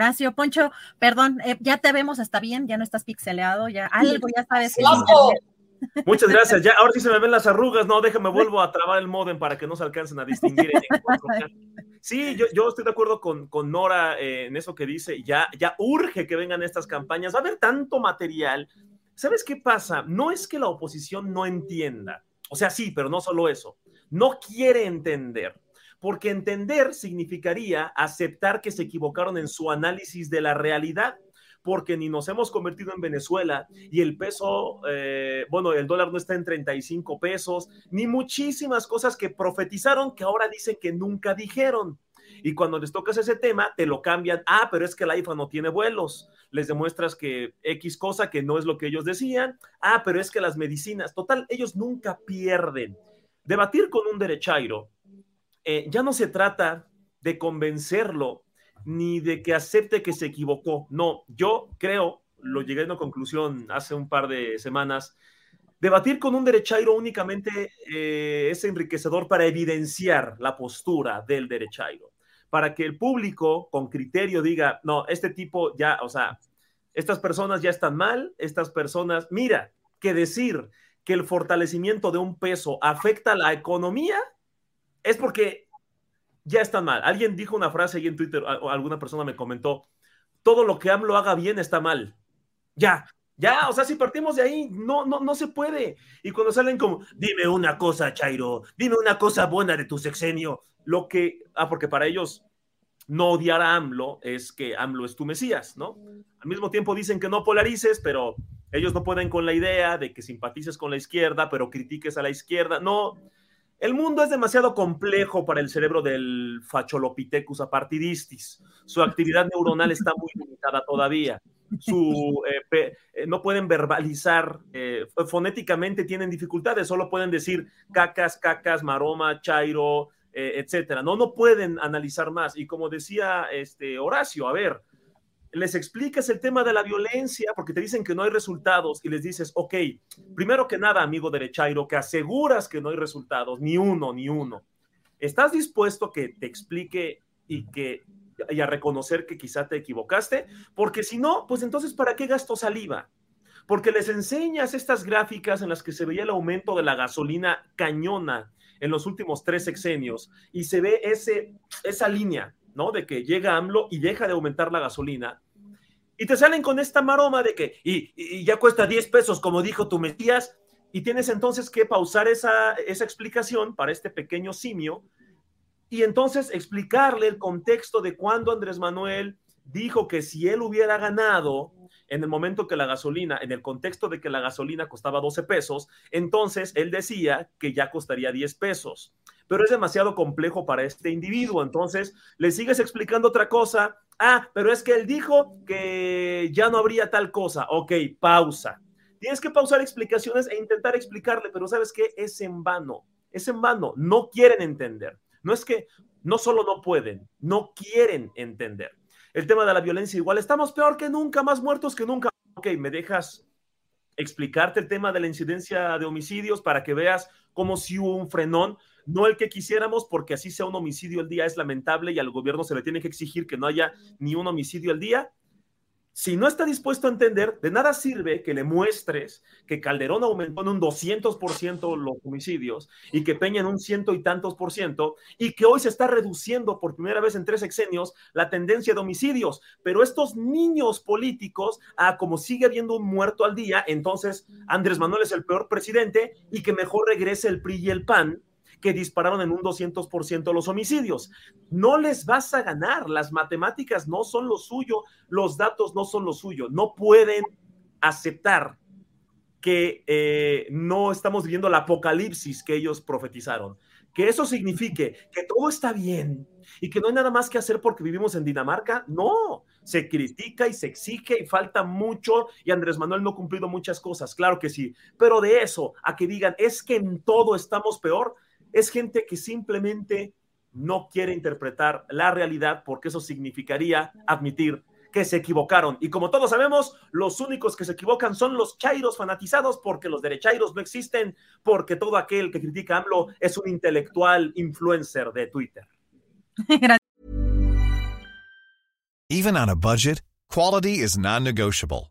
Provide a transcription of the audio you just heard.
Horacio, Poncho, perdón, eh, ya te vemos, está bien, ya no estás pixeleado, ya algo, ya sabes. que- Muchas gracias. Ya, ahora sí se me ven las arrugas. No, déjame vuelvo a trabar el modem para que no se alcancen a distinguir. en 4K. Sí, yo, yo estoy de acuerdo con, con Nora eh, en eso que dice. Ya, ya urge que vengan estas campañas. Va a haber tanto material. ¿Sabes qué pasa? No es que la oposición no entienda. O sea, sí, pero no solo eso. No quiere entender. Porque entender significaría aceptar que se equivocaron en su análisis de la realidad porque ni nos hemos convertido en Venezuela y el peso, eh, bueno, el dólar no está en 35 pesos, ni muchísimas cosas que profetizaron que ahora dicen que nunca dijeron. Y cuando les tocas ese tema, te lo cambian. Ah, pero es que la IFA no tiene vuelos. Les demuestras que X cosa que no es lo que ellos decían. Ah, pero es que las medicinas, total, ellos nunca pierden. Debatir con un derechairo eh, ya no se trata de convencerlo ni de que acepte que se equivocó. No, yo creo, lo llegué a una conclusión hace un par de semanas, debatir con un derechairo únicamente eh, es enriquecedor para evidenciar la postura del derechairo, para que el público con criterio diga, no, este tipo ya, o sea, estas personas ya están mal, estas personas, mira, que decir que el fortalecimiento de un peso afecta a la economía es porque ya están mal. Alguien dijo una frase ahí en Twitter, o alguna persona me comentó, todo lo que AMLO haga bien está mal. Ya, ya, o sea, si partimos de ahí, no, no, no se puede. Y cuando salen como, dime una cosa, Chairo, dime una cosa buena de tu sexenio, lo que, ah, porque para ellos no odiar a AMLO es que AMLO es tu Mesías, ¿no? Al mismo tiempo dicen que no polarices, pero ellos no pueden con la idea de que simpatices con la izquierda, pero critiques a la izquierda. No, el mundo es demasiado complejo para el cerebro del Facholopithecus apartidistis. Su actividad neuronal está muy limitada todavía. Su, eh, pe- eh, no pueden verbalizar, eh, fonéticamente tienen dificultades, solo pueden decir cacas, cacas, maroma, chairo, eh, etcétera. No, no pueden analizar más. Y como decía este Horacio, a ver, les explicas el tema de la violencia porque te dicen que no hay resultados y les dices, ok, primero que nada, amigo derechairo, que aseguras que no hay resultados, ni uno, ni uno. ¿Estás dispuesto a que te explique y que y a reconocer que quizá te equivocaste? Porque si no, pues entonces, ¿para qué gasto saliva? Porque les enseñas estas gráficas en las que se veía el aumento de la gasolina cañona en los últimos tres sexenios y se ve ese, esa línea, ¿no? De que llega AMLO y deja de aumentar la gasolina. Y te salen con esta maroma de que, y, y ya cuesta 10 pesos, como dijo tu Mesías, y tienes entonces que pausar esa, esa explicación para este pequeño simio y entonces explicarle el contexto de cuando Andrés Manuel dijo que si él hubiera ganado en el momento que la gasolina, en el contexto de que la gasolina costaba 12 pesos, entonces él decía que ya costaría 10 pesos. Pero es demasiado complejo para este individuo. Entonces le sigues explicando otra cosa. Ah, pero es que él dijo que ya no habría tal cosa. Ok, pausa. Tienes que pausar explicaciones e intentar explicarle, pero ¿sabes qué? Es en vano. Es en vano. No quieren entender. No es que no solo no pueden, no quieren entender. El tema de la violencia igual, estamos peor que nunca, más muertos que nunca. Ok, me dejas explicarte el tema de la incidencia de homicidios para que veas cómo si hubo un frenón, no el que quisiéramos, porque así sea un homicidio al día es lamentable y al gobierno se le tiene que exigir que no haya ni un homicidio al día. Si no está dispuesto a entender, de nada sirve que le muestres que Calderón aumentó en un 200% los homicidios y que Peña en un ciento y tantos por ciento y que hoy se está reduciendo por primera vez en tres sexenios la tendencia de homicidios. Pero estos niños políticos, ah, como sigue habiendo un muerto al día, entonces Andrés Manuel es el peor presidente y que mejor regrese el PRI y el PAN que dispararon en un 200% los homicidios. No les vas a ganar, las matemáticas no son lo suyo, los datos no son lo suyo, no pueden aceptar que eh, no estamos viviendo el apocalipsis que ellos profetizaron. Que eso signifique que todo está bien y que no hay nada más que hacer porque vivimos en Dinamarca. No, se critica y se exige y falta mucho y Andrés Manuel no ha cumplido muchas cosas, claro que sí, pero de eso a que digan es que en todo estamos peor, es gente que simplemente no quiere interpretar la realidad porque eso significaría admitir que se equivocaron. Y como todos sabemos, los únicos que se equivocan son los chairos fanatizados porque los derechairos no existen, porque todo aquel que critica a AMLO es un intelectual influencer de Twitter. Even on a budget, quality is non-negotiable.